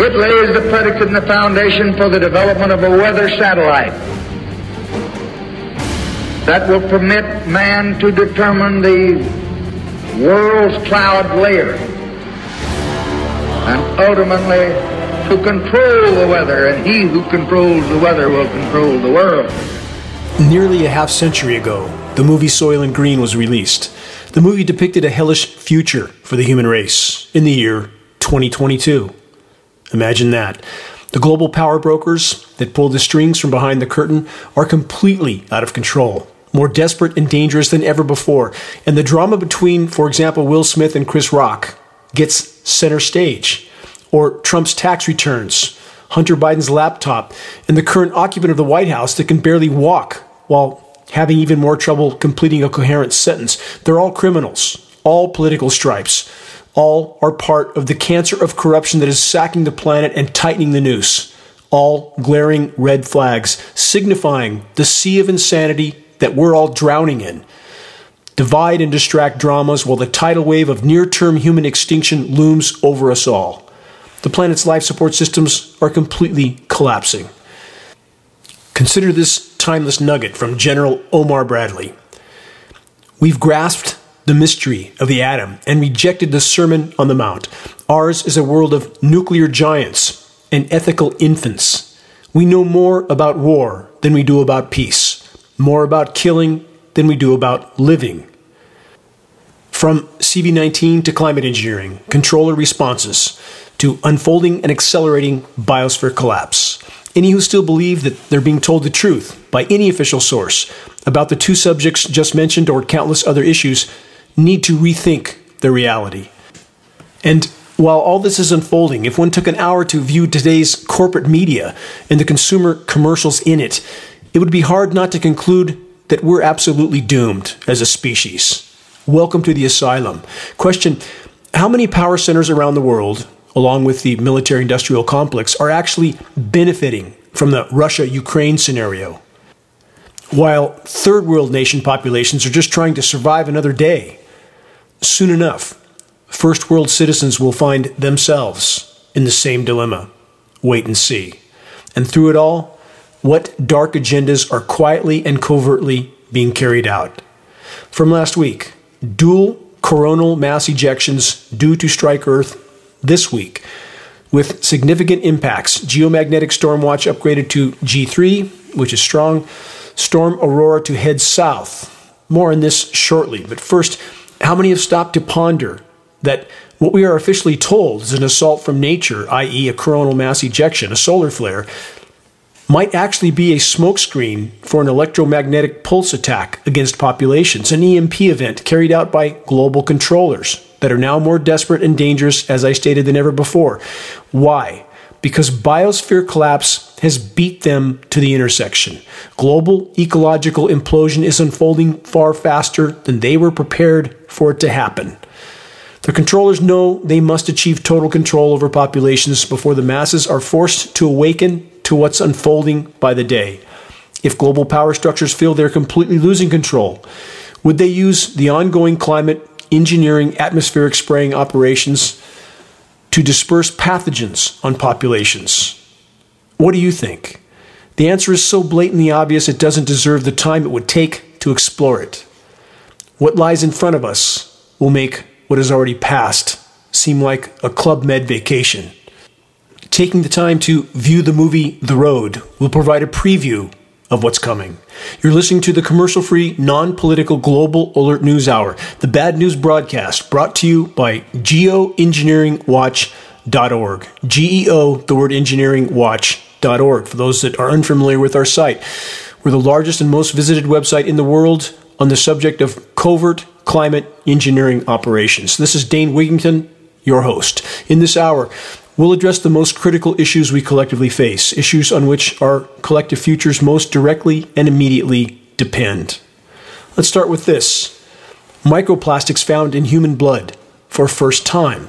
It lays the predicate and the foundation for the development of a weather satellite that will permit man to determine the world's cloud layer and ultimately to control the weather, and he who controls the weather will control the world. Nearly a half century ago, the movie Soylent Green was released. The movie depicted a hellish future for the human race in the year 2022. Imagine that. The global power brokers that pull the strings from behind the curtain are completely out of control, more desperate and dangerous than ever before. And the drama between, for example, Will Smith and Chris Rock gets center stage. Or Trump's tax returns, Hunter Biden's laptop, and the current occupant of the White House that can barely walk while having even more trouble completing a coherent sentence. They're all criminals, all political stripes. All are part of the cancer of corruption that is sacking the planet and tightening the noose. All glaring red flags, signifying the sea of insanity that we're all drowning in. Divide and distract dramas while the tidal wave of near term human extinction looms over us all. The planet's life support systems are completely collapsing. Consider this timeless nugget from General Omar Bradley. We've grasped the mystery of the atom and rejected the Sermon on the Mount. Ours is a world of nuclear giants and ethical infants. We know more about war than we do about peace, more about killing than we do about living. From CV19 to climate engineering, controller responses, to unfolding and accelerating biosphere collapse any who still believe that they're being told the truth by any official source about the two subjects just mentioned or countless other issues need to rethink their reality. And while all this is unfolding, if one took an hour to view today's corporate media and the consumer commercials in it, it would be hard not to conclude that we're absolutely doomed as a species. Welcome to the asylum. Question How many power centers around the world along with the military industrial complex, are actually benefiting from the Russia Ukraine scenario. While third world nation populations are just trying to survive another day, soon enough, first world citizens will find themselves in the same dilemma. Wait and see. And through it all, what dark agendas are quietly and covertly being carried out? From last week, dual coronal mass ejections due to strike Earth this week with significant impacts. Geomagnetic Storm Watch upgraded to G3, which is strong. Storm Aurora to head south. More on this shortly. But first, how many have stopped to ponder that what we are officially told is an assault from nature, i.e., a coronal mass ejection, a solar flare, might actually be a smokescreen for an electromagnetic pulse attack against populations, an EMP event carried out by global controllers that are now more desperate and dangerous, as I stated, than ever before. Why? Because biosphere collapse has beat them to the intersection. Global ecological implosion is unfolding far faster than they were prepared for it to happen. The controllers know they must achieve total control over populations before the masses are forced to awaken to what's unfolding by the day. If global power structures feel they're completely losing control, would they use the ongoing climate engineering atmospheric spraying operations to disperse pathogens on populations. What do you think? The answer is so blatantly obvious it doesn't deserve the time it would take to explore it. What lies in front of us will make what has already passed seem like a Club Med vacation. Taking the time to view the movie The Road will provide a preview of what's coming. You're listening to the commercial free, non political Global Alert News Hour, the bad news broadcast brought to you by geoengineeringwatch.org. G E O, the word engineering watch.org. For those that are unfamiliar with our site, we're the largest and most visited website in the world on the subject of covert climate engineering operations. This is Dane Wigington, your host. In this hour, We'll address the most critical issues we collectively face, issues on which our collective futures most directly and immediately depend. Let's start with this microplastics found in human blood for first time.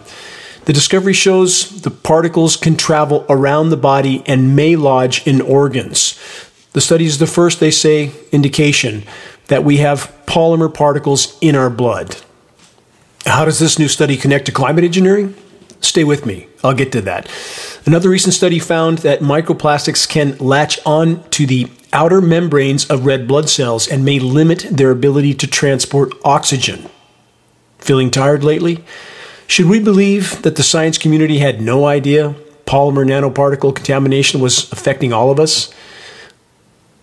The discovery shows the particles can travel around the body and may lodge in organs. The study is the first, they say, indication that we have polymer particles in our blood. How does this new study connect to climate engineering? Stay with me. I'll get to that. Another recent study found that microplastics can latch on to the outer membranes of red blood cells and may limit their ability to transport oxygen. Feeling tired lately? Should we believe that the science community had no idea polymer nanoparticle contamination was affecting all of us?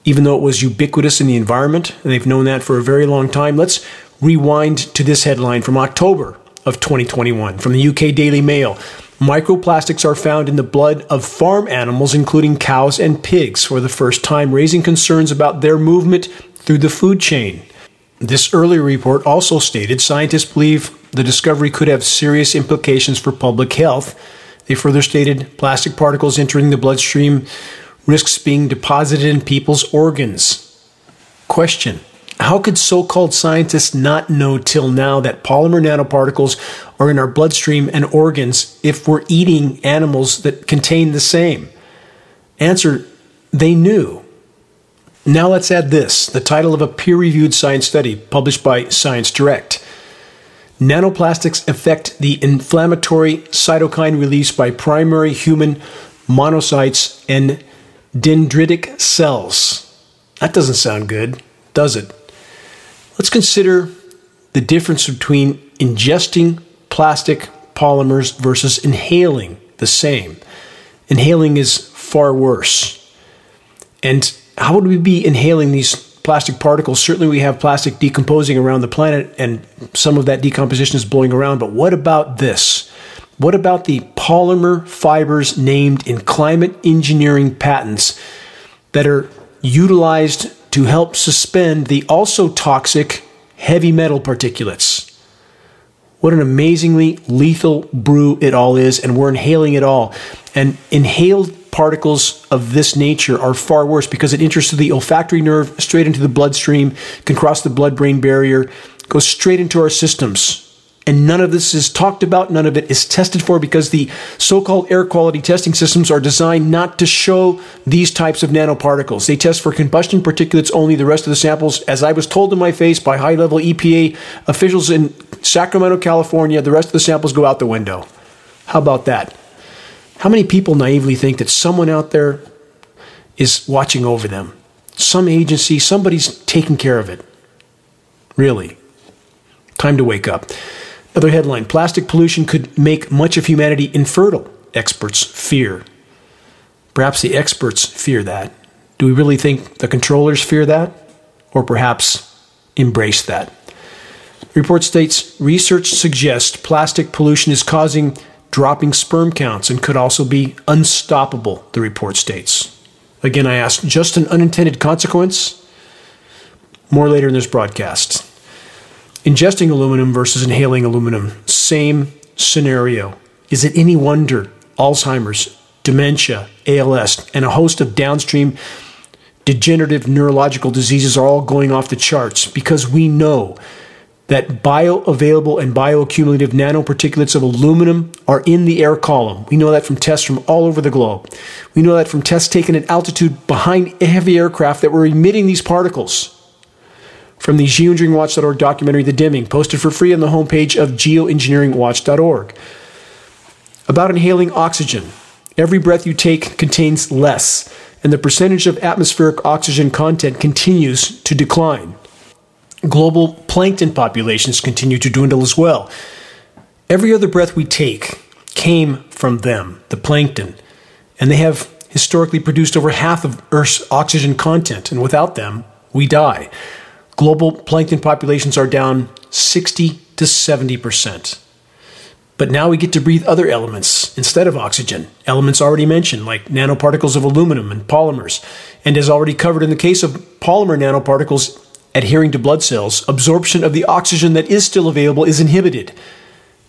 Even though it was ubiquitous in the environment, and they've known that for a very long time, let's rewind to this headline from October of 2021 from the UK Daily Mail. Microplastics are found in the blood of farm animals, including cows and pigs, for the first time, raising concerns about their movement through the food chain. This earlier report also stated scientists believe the discovery could have serious implications for public health. They further stated plastic particles entering the bloodstream risks being deposited in people's organs. Question how could so called scientists not know till now that polymer nanoparticles are in our bloodstream and organs if we're eating animals that contain the same? Answer they knew. Now let's add this the title of a peer reviewed science study published by Science Direct. Nanoplastics affect the inflammatory cytokine release by primary human monocytes and dendritic cells. That doesn't sound good, does it? Let's consider the difference between ingesting plastic polymers versus inhaling the same. Inhaling is far worse. And how would we be inhaling these plastic particles? Certainly, we have plastic decomposing around the planet, and some of that decomposition is blowing around. But what about this? What about the polymer fibers named in climate engineering patents that are utilized to help suspend the also toxic heavy metal particulates. What an amazingly lethal brew it all is, and we're inhaling it all. And inhaled particles of this nature are far worse because it enters through the olfactory nerve, straight into the bloodstream, can cross the blood brain barrier, goes straight into our systems and none of this is talked about, none of it is tested for because the so called air quality testing systems are designed not to show these types of nanoparticles. They test for combustion particulates only. The rest of the samples, as I was told in my face by high level EPA officials in Sacramento, California, the rest of the samples go out the window. How about that? How many people naively think that someone out there is watching over them? Some agency, somebody's taking care of it. Really. Time to wake up. Other headline Plastic pollution could make much of humanity infertile, experts fear. Perhaps the experts fear that. Do we really think the controllers fear that? Or perhaps embrace that? Report states research suggests plastic pollution is causing dropping sperm counts and could also be unstoppable, the report states. Again, I ask, just an unintended consequence? More later in this broadcast. Ingesting aluminum versus inhaling aluminum, same scenario. Is it any wonder Alzheimer's, dementia, ALS, and a host of downstream degenerative neurological diseases are all going off the charts because we know that bioavailable and bioaccumulative nanoparticulates of aluminum are in the air column. We know that from tests from all over the globe. We know that from tests taken at altitude behind heavy aircraft that were emitting these particles from the geoengineeringwatch.org documentary The Dimming, posted for free on the homepage of geoengineeringwatch.org. About inhaling oxygen. Every breath you take contains less, and the percentage of atmospheric oxygen content continues to decline. Global plankton populations continue to dwindle as well. Every other breath we take came from them, the plankton, and they have historically produced over half of Earth's oxygen content, and without them, we die global plankton populations are down 60 to 70%. But now we get to breathe other elements instead of oxygen, elements already mentioned, like nanoparticles of aluminum and polymers. And as already covered in the case of polymer nanoparticles adhering to blood cells, absorption of the oxygen that is still available is inhibited.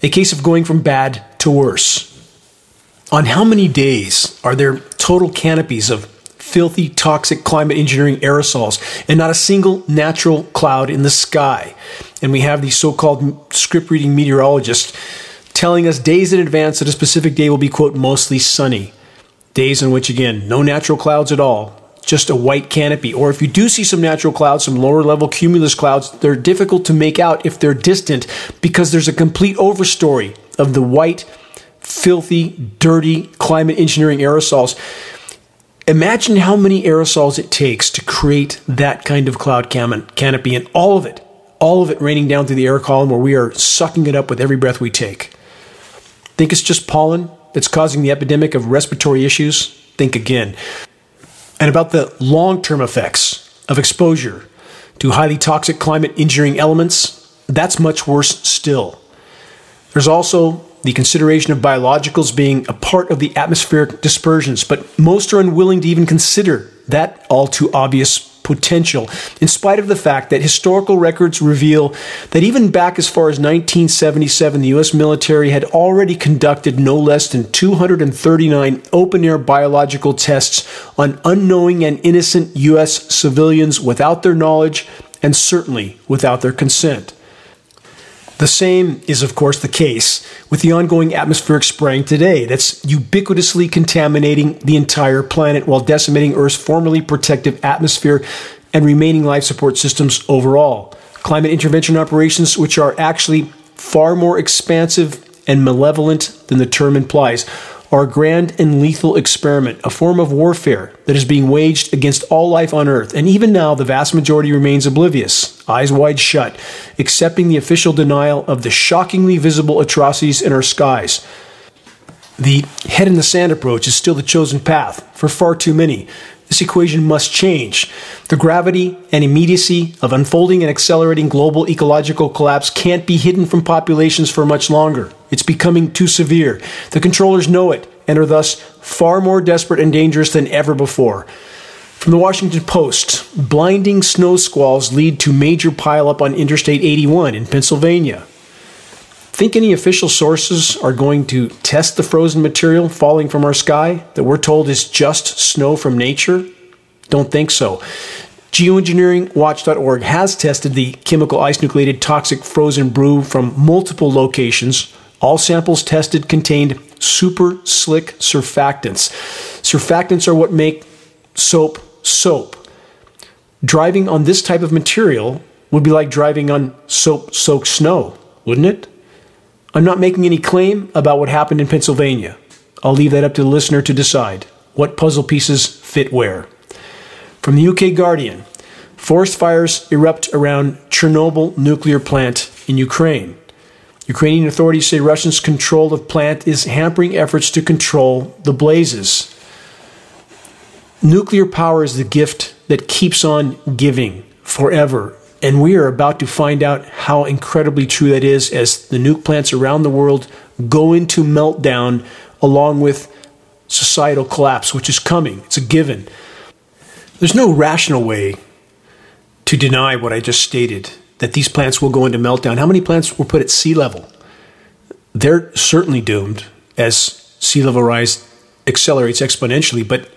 A case of going from bad to worse. On how many days are there total canopies of filthy, toxic climate engineering aerosols and not a single natural cloud in the sky. And we have these so called script reading meteorologists telling us days in advance that a specific day will be, quote, mostly sunny. Days in which, again, no natural clouds at all, just a white canopy. Or if you do see some natural clouds, some lower level cumulus clouds, they're difficult to make out if they're distant because there's a complete overstory of the white filthy, dirty climate engineering aerosols. Imagine how many aerosols it takes to create that kind of cloud canopy and all of it, all of it raining down through the air column where we are sucking it up with every breath we take. Think it's just pollen that's causing the epidemic of respiratory issues? Think again. And about the long term effects of exposure to highly toxic climate engineering elements, that's much worse still. There's also the consideration of biologicals being a part of the atmospheric dispersions, but most are unwilling to even consider that all too obvious potential, in spite of the fact that historical records reveal that even back as far as 1977, the U.S. military had already conducted no less than 239 open air biological tests on unknowing and innocent U.S. civilians without their knowledge and certainly without their consent. The same is, of course, the case with the ongoing atmospheric spraying today that's ubiquitously contaminating the entire planet while decimating Earth's formerly protective atmosphere and remaining life support systems overall. Climate intervention operations, which are actually far more expansive and malevolent than the term implies, a grand and lethal experiment, a form of warfare that is being waged against all life on Earth. And even now, the vast majority remains oblivious, eyes wide shut, accepting the official denial of the shockingly visible atrocities in our skies. The head in the sand approach is still the chosen path for far too many. This equation must change. The gravity and immediacy of unfolding and accelerating global ecological collapse can't be hidden from populations for much longer. It's becoming too severe. The controllers know it and are thus far more desperate and dangerous than ever before. From the Washington Post, blinding snow squalls lead to major pileup on Interstate 81 in Pennsylvania. Think any official sources are going to test the frozen material falling from our sky that we're told is just snow from nature? Don't think so. Geoengineeringwatch.org has tested the chemical ice nucleated toxic frozen brew from multiple locations all samples tested contained super slick surfactants. Surfactants are what make soap soap. Driving on this type of material would be like driving on soap soaked snow, wouldn't it? I'm not making any claim about what happened in Pennsylvania. I'll leave that up to the listener to decide what puzzle pieces fit where. From the UK Guardian Forest fires erupt around Chernobyl nuclear plant in Ukraine. Ukrainian authorities say Russians' control of plant is hampering efforts to control the blazes. Nuclear power is the gift that keeps on giving forever. And we are about to find out how incredibly true that is as the nuke plants around the world go into meltdown along with societal collapse, which is coming. It's a given. There's no rational way to deny what I just stated that these plants will go into meltdown. How many plants were put at sea level? They're certainly doomed as sea level rise accelerates exponentially, but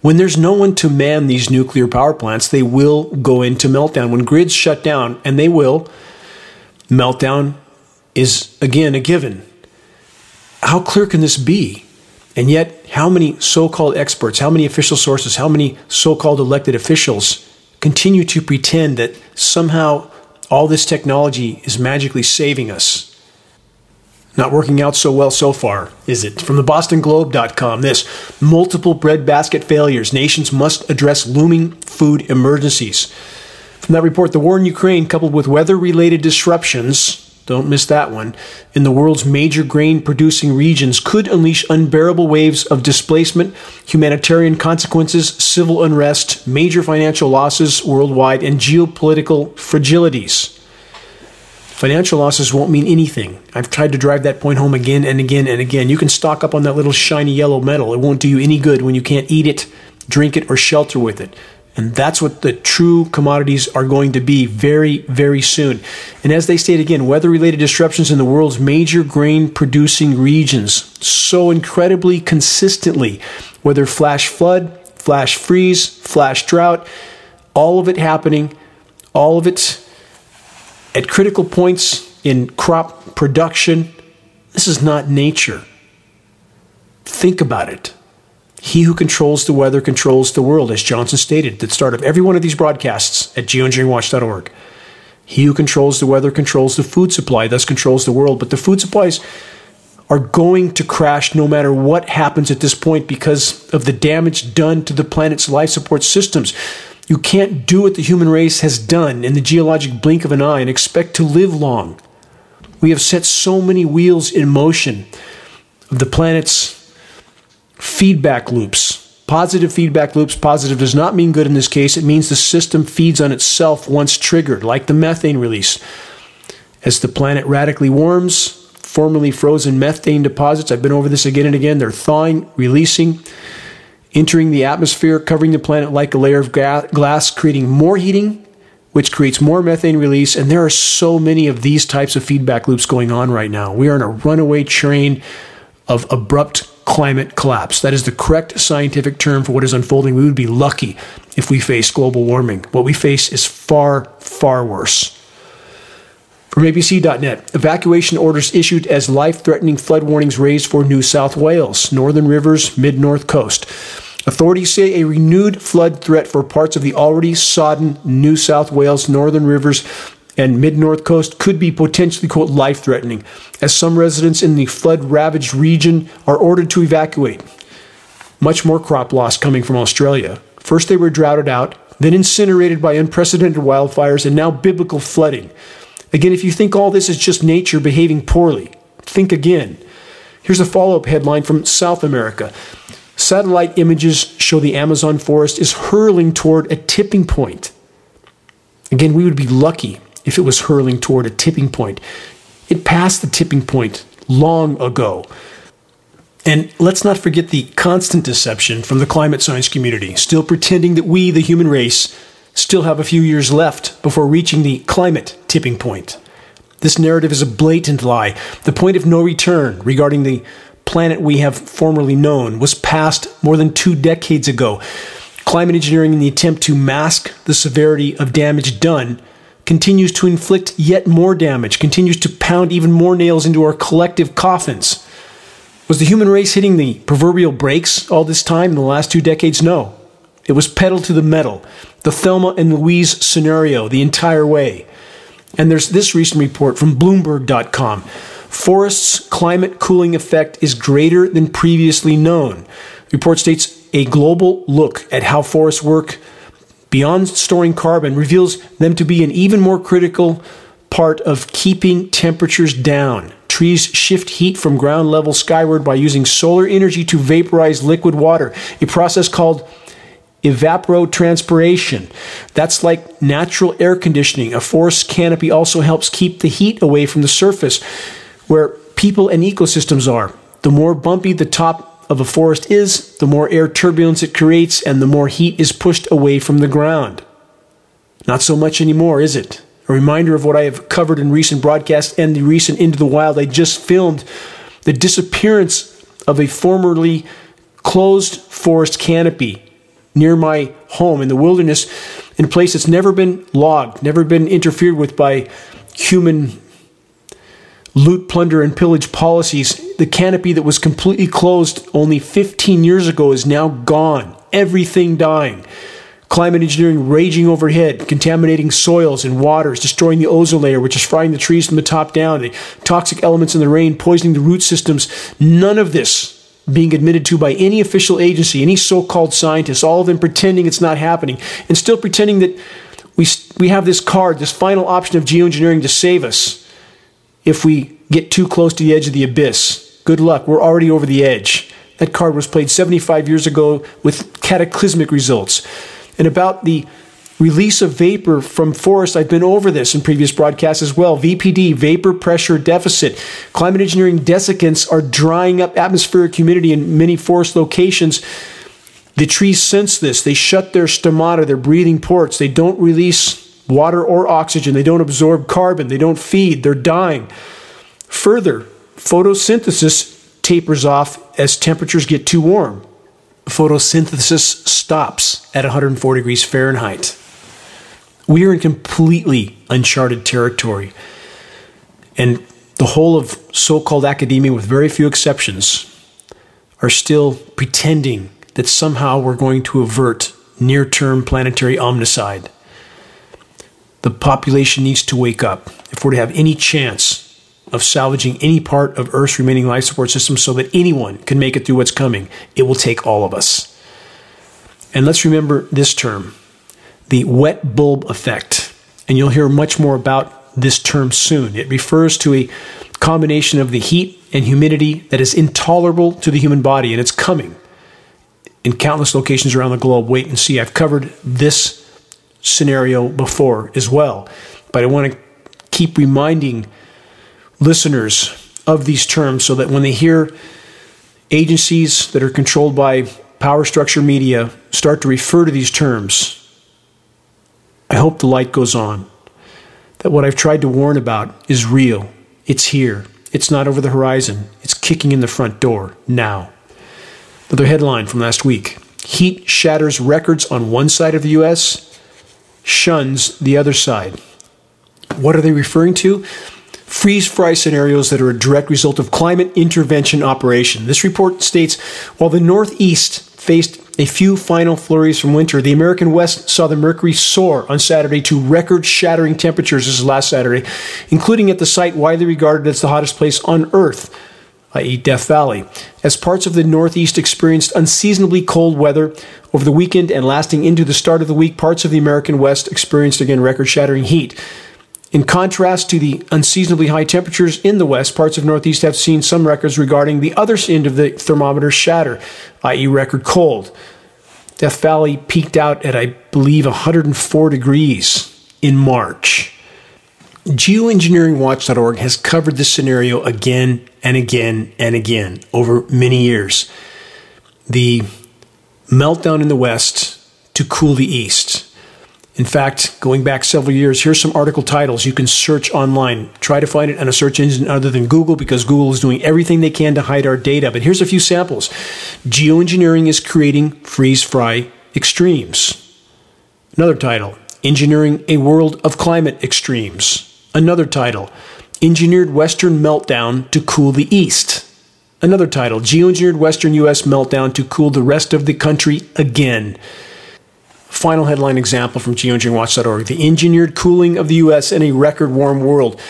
when there's no one to man these nuclear power plants, they will go into meltdown. When grids shut down, and they will, meltdown is again a given. How clear can this be? And yet, how many so called experts, how many official sources, how many so called elected officials continue to pretend that somehow all this technology is magically saving us. Not working out so well so far, is it? From the BostonGlobe.com, this multiple breadbasket failures. Nations must address looming food emergencies. From that report, the war in Ukraine, coupled with weather related disruptions, don't miss that one. In the world's major grain producing regions could unleash unbearable waves of displacement, humanitarian consequences, civil unrest, major financial losses worldwide, and geopolitical fragilities. Financial losses won't mean anything. I've tried to drive that point home again and again and again. You can stock up on that little shiny yellow metal. It won't do you any good when you can't eat it, drink it, or shelter with it. And that's what the true commodities are going to be very, very soon. And as they state again, weather related disruptions in the world's major grain producing regions so incredibly consistently, whether flash flood, flash freeze, flash drought, all of it happening, all of it at critical points in crop production. This is not nature. Think about it. He who controls the weather controls the world, as Johnson stated at the start of every one of these broadcasts at geoengineeringwatch.org. He who controls the weather controls the food supply, thus controls the world. But the food supplies are going to crash no matter what happens at this point because of the damage done to the planet's life support systems. You can't do what the human race has done in the geologic blink of an eye and expect to live long. We have set so many wheels in motion of the planet's feedback loops. Positive feedback loops. Positive does not mean good in this case. It means the system feeds on itself once triggered, like the methane release. As the planet radically warms, formerly frozen methane deposits, I've been over this again and again, they're thawing, releasing, entering the atmosphere, covering the planet like a layer of glass, creating more heating, which creates more methane release. And there are so many of these types of feedback loops going on right now. We are in a runaway train of abrupt climate collapse. That is the correct scientific term for what is unfolding. We would be lucky if we face global warming. What we face is far, far worse. From ABC.net, evacuation orders issued as life threatening flood warnings raised for New South Wales, Northern Rivers, Mid North Coast. Authorities say a renewed flood threat for parts of the already sodden New South Wales, Northern Rivers, and mid North Coast could be potentially, quote, life threatening, as some residents in the flood ravaged region are ordered to evacuate. Much more crop loss coming from Australia. First, they were droughted out, then incinerated by unprecedented wildfires, and now biblical flooding. Again, if you think all this is just nature behaving poorly, think again. Here's a follow up headline from South America. Satellite images show the Amazon forest is hurling toward a tipping point. Again, we would be lucky if it was hurling toward a tipping point. It passed the tipping point long ago. And let's not forget the constant deception from the climate science community, still pretending that we, the human race, still have a few years left before reaching the climate tipping point. This narrative is a blatant lie. The point of no return regarding the planet we have formerly known was passed more than two decades ago. Climate engineering, in the attempt to mask the severity of damage done, continues to inflict yet more damage, continues to pound even more nails into our collective coffins. Was the human race hitting the proverbial brakes all this time in the last two decades? No. It was pedal to the metal, the Thelma and Louise scenario the entire way. And there's this recent report from Bloomberg.com Forest's climate cooling effect is greater than previously known. The report states a global look at how forests work beyond storing carbon reveals them to be an even more critical part of keeping temperatures down. Trees shift heat from ground level skyward by using solar energy to vaporize liquid water, a process called evapotranspiration. That's like natural air conditioning. A forest canopy also helps keep the heat away from the surface where people and ecosystems are. The more bumpy the top of a forest is, the more air turbulence it creates, and the more heat is pushed away from the ground. Not so much anymore, is it? A reminder of what I have covered in recent broadcasts and the recent Into the Wild. I just filmed the disappearance of a formerly closed forest canopy near my home in the wilderness in a place that's never been logged, never been interfered with by human loot, plunder, and pillage policies. The canopy that was completely closed only 15 years ago is now gone. Everything dying. Climate engineering raging overhead, contaminating soils and waters, destroying the ozone layer, which is frying the trees from the top down, the toxic elements in the rain, poisoning the root systems. None of this being admitted to by any official agency, any so called scientists, all of them pretending it's not happening, and still pretending that we, we have this card, this final option of geoengineering to save us if we get too close to the edge of the abyss. Good luck, we're already over the edge. That card was played 75 years ago with cataclysmic results. And about the release of vapor from forests, I've been over this in previous broadcasts as well. VPD, vapor pressure deficit. Climate engineering desiccants are drying up atmospheric humidity in many forest locations. The trees sense this. They shut their stomata, their breathing ports. They don't release water or oxygen. They don't absorb carbon. They don't feed. They're dying. Further, photosynthesis tapers off as temperatures get too warm. Photosynthesis stops at 104 degrees Fahrenheit. We are in completely uncharted territory. And the whole of so called academia, with very few exceptions, are still pretending that somehow we're going to avert near term planetary omnicide. The population needs to wake up if we're to have any chance of salvaging any part of Earth's remaining life support system so that anyone can make it through what's coming. It will take all of us. And let's remember this term the wet bulb effect. And you'll hear much more about this term soon. It refers to a combination of the heat and humidity that is intolerable to the human body, and it's coming in countless locations around the globe. Wait and see. I've covered this scenario before as well, but I want to keep reminding listeners of these terms so that when they hear agencies that are controlled by power structure media start to refer to these terms, I hope the light goes on. That what I've tried to warn about is real. It's here. It's not over the horizon. It's kicking in the front door now. Another headline from last week Heat shatters records on one side of the U.S., shuns the other side. What are they referring to? freeze fry scenarios that are a direct result of climate intervention operation. This report states while the Northeast faced a few final flurries from winter, the American West saw the mercury soar on Saturday to record shattering temperatures. This is last Saturday, including at the site widely regarded as the hottest place on Earth i.e., Death Valley, as parts of the Northeast experienced unseasonably cold weather over the weekend and lasting into the start of the week. Parts of the American West experienced again record shattering heat. In contrast to the unseasonably high temperatures in the west, parts of Northeast have seen some records regarding the other end of the thermometer shatter, i.e., record cold. Death Valley peaked out at, I believe, 104 degrees in March. Geoengineeringwatch.org has covered this scenario again and again and again over many years. The meltdown in the west to cool the east in fact, going back several years, here's some article titles you can search online. Try to find it on a search engine other than Google because Google is doing everything they can to hide our data. But here's a few samples Geoengineering is creating freeze fry extremes. Another title Engineering a World of Climate Extremes. Another title Engineered Western Meltdown to Cool the East. Another title Geoengineered Western U.S. Meltdown to Cool the Rest of the Country Again. Final headline example from geoengineeringwatch.org The engineered cooling of the U.S. in a record warm world.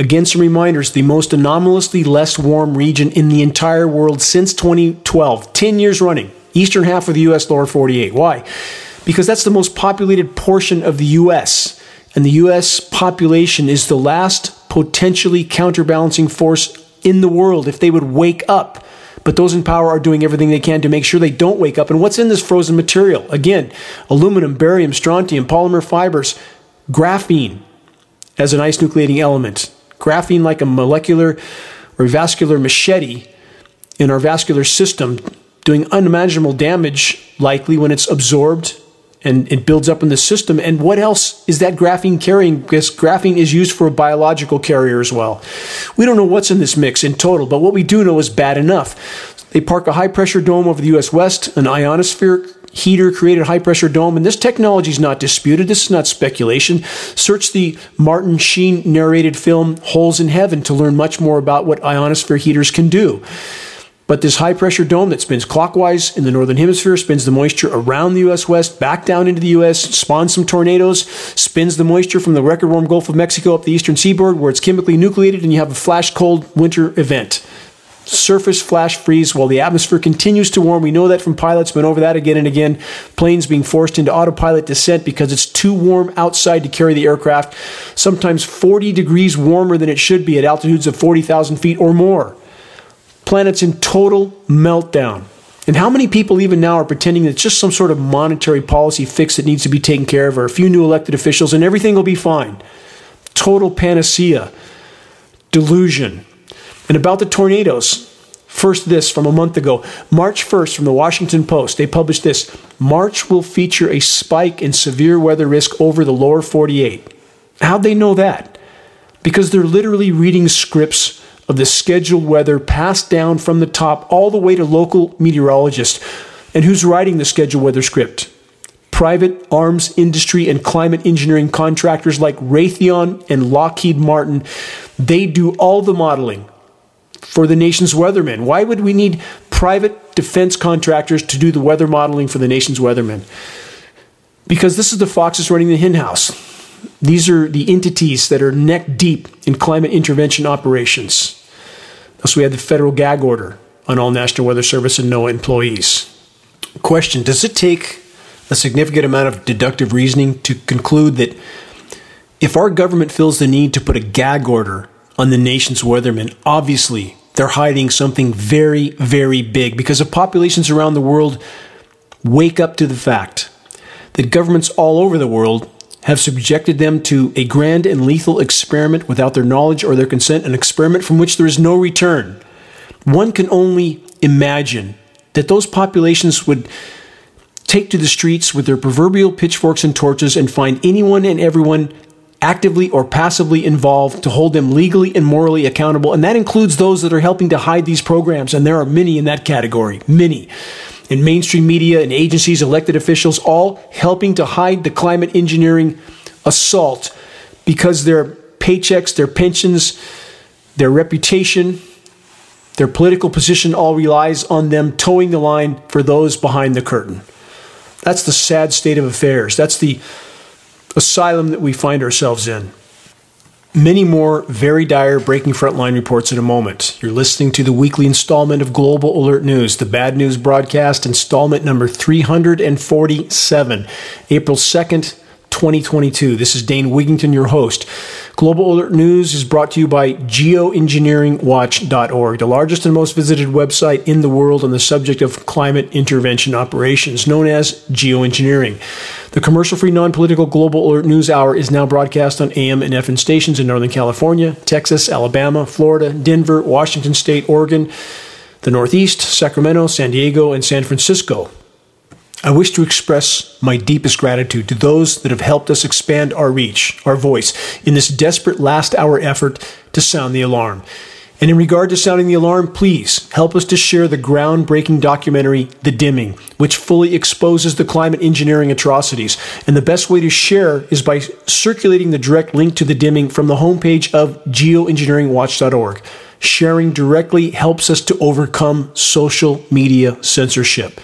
Again, some reminders the most anomalously less warm region in the entire world since 2012, 10 years running, eastern half of the U.S. lower 48. Why? Because that's the most populated portion of the U.S., and the U.S. population is the last potentially counterbalancing force in the world if they would wake up but those in power are doing everything they can to make sure they don't wake up. And what's in this frozen material? Again, aluminum, barium, strontium, polymer fibers, graphene as an ice nucleating element. Graphene, like a molecular or vascular machete in our vascular system, doing unimaginable damage likely when it's absorbed and it builds up in the system. And what else is that graphene carrying? Because graphene is used for a biological carrier as well. We don't know what's in this mix in total, but what we do know is bad enough. They park a high pressure dome over the US West, an ionosphere heater created high pressure dome, and this technology is not disputed. This is not speculation. Search the Martin Sheen narrated film Holes in Heaven to learn much more about what ionosphere heaters can do. But this high pressure dome that spins clockwise in the northern hemisphere spins the moisture around the U.S. West, back down into the U.S., spawns some tornadoes, spins the moisture from the record warm Gulf of Mexico up the eastern seaboard where it's chemically nucleated and you have a flash cold winter event. Surface flash freeze while the atmosphere continues to warm. We know that from pilots, been over that again and again. Planes being forced into autopilot descent because it's too warm outside to carry the aircraft, sometimes 40 degrees warmer than it should be at altitudes of 40,000 feet or more planet's in total meltdown. And how many people even now are pretending that it's just some sort of monetary policy fix that needs to be taken care of, or a few new elected officials, and everything will be fine? Total panacea, delusion. And about the tornadoes, first this from a month ago. March 1st from the Washington Post, they published this March will feature a spike in severe weather risk over the lower 48. How'd they know that? Because they're literally reading scripts of the scheduled weather passed down from the top all the way to local meteorologists. And who's writing the scheduled weather script? Private arms industry and climate engineering contractors like Raytheon and Lockheed Martin. They do all the modeling for the nation's weathermen. Why would we need private defense contractors to do the weather modeling for the nation's weathermen? Because this is the foxes running the henhouse. These are the entities that are neck deep in climate intervention operations. Thus, we had the federal gag order on all National Weather Service and NOAA employees. Question Does it take a significant amount of deductive reasoning to conclude that if our government feels the need to put a gag order on the nation's weathermen, obviously they're hiding something very, very big because if populations around the world wake up to the fact that governments all over the world have subjected them to a grand and lethal experiment without their knowledge or their consent, an experiment from which there is no return. One can only imagine that those populations would take to the streets with their proverbial pitchforks and torches and find anyone and everyone actively or passively involved to hold them legally and morally accountable. And that includes those that are helping to hide these programs. And there are many in that category, many. In mainstream media and agencies, elected officials, all helping to hide the climate engineering assault because their paychecks, their pensions, their reputation, their political position all relies on them toeing the line for those behind the curtain. That's the sad state of affairs. That's the asylum that we find ourselves in. Many more very dire breaking frontline reports in a moment. You're listening to the weekly installment of Global Alert News, the bad news broadcast, installment number 347, April 2nd, 2022. This is Dane Wigington, your host. Global Alert News is brought to you by geoengineeringwatch.org, the largest and most visited website in the world on the subject of climate intervention operations, known as geoengineering. The commercial free, non political Global Alert News Hour is now broadcast on AM and FM stations in Northern California, Texas, Alabama, Florida, Denver, Washington State, Oregon, the Northeast, Sacramento, San Diego, and San Francisco. I wish to express my deepest gratitude to those that have helped us expand our reach, our voice, in this desperate last hour effort to sound the alarm. And in regard to sounding the alarm, please help us to share the groundbreaking documentary, The Dimming, which fully exposes the climate engineering atrocities. And the best way to share is by circulating the direct link to The Dimming from the homepage of geoengineeringwatch.org. Sharing directly helps us to overcome social media censorship.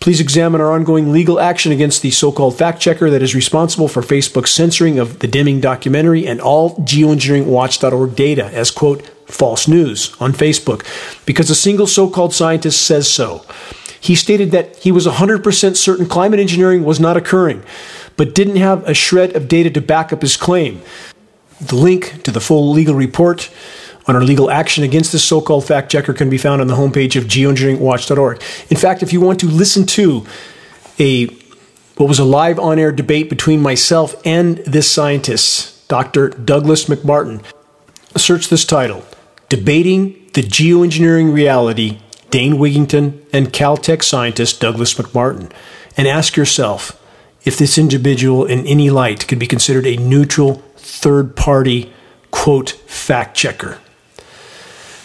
Please examine our ongoing legal action against the so called fact checker that is responsible for Facebook's censoring of the Dimming documentary and all geoengineeringwatch.org data as, quote, false news on Facebook because a single so called scientist says so. He stated that he was 100% certain climate engineering was not occurring, but didn't have a shred of data to back up his claim. The link to the full legal report on our legal action against this so called fact checker can be found on the homepage of geoengineeringwatch.org. In fact, if you want to listen to a what was a live on air debate between myself and this scientist, Dr. Douglas MacMartin, search this title Debating the Geoengineering Reality, Dane Wigington and Caltech scientist Douglas MacMartin, and ask yourself if this individual in any light could be considered a neutral third party, quote, fact checker.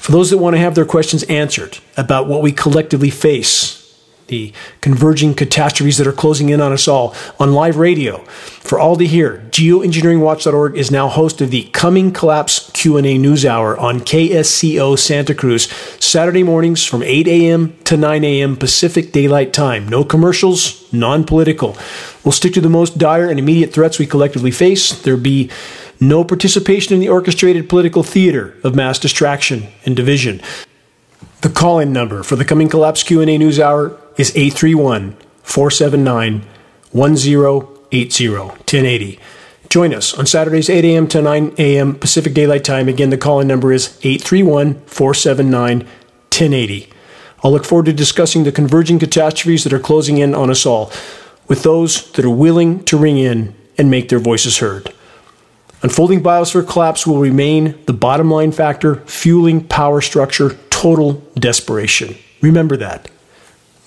For those that want to have their questions answered about what we collectively face, the converging catastrophes that are closing in on us all on live radio for all to hear geoengineeringwatch.org is now host of the coming collapse q&a news hour on ksco santa cruz saturday mornings from 8 a.m to 9 a.m pacific daylight time. No commercials non-political. We'll stick to the most dire and immediate threats we collectively face. There'll be no participation in the orchestrated political theater of mass distraction and division. The call-in number for the coming Collapse Q&A News Hour is 831-479-1080, 1080. Join us on Saturdays 8 a.m. to 9 a.m. Pacific Daylight Time. Again, the call-in number is 831-479-1080. I'll look forward to discussing the converging catastrophes that are closing in on us all with those that are willing to ring in and make their voices heard. Unfolding biosphere collapse will remain the bottom line factor, fueling power structure total desperation. Remember that.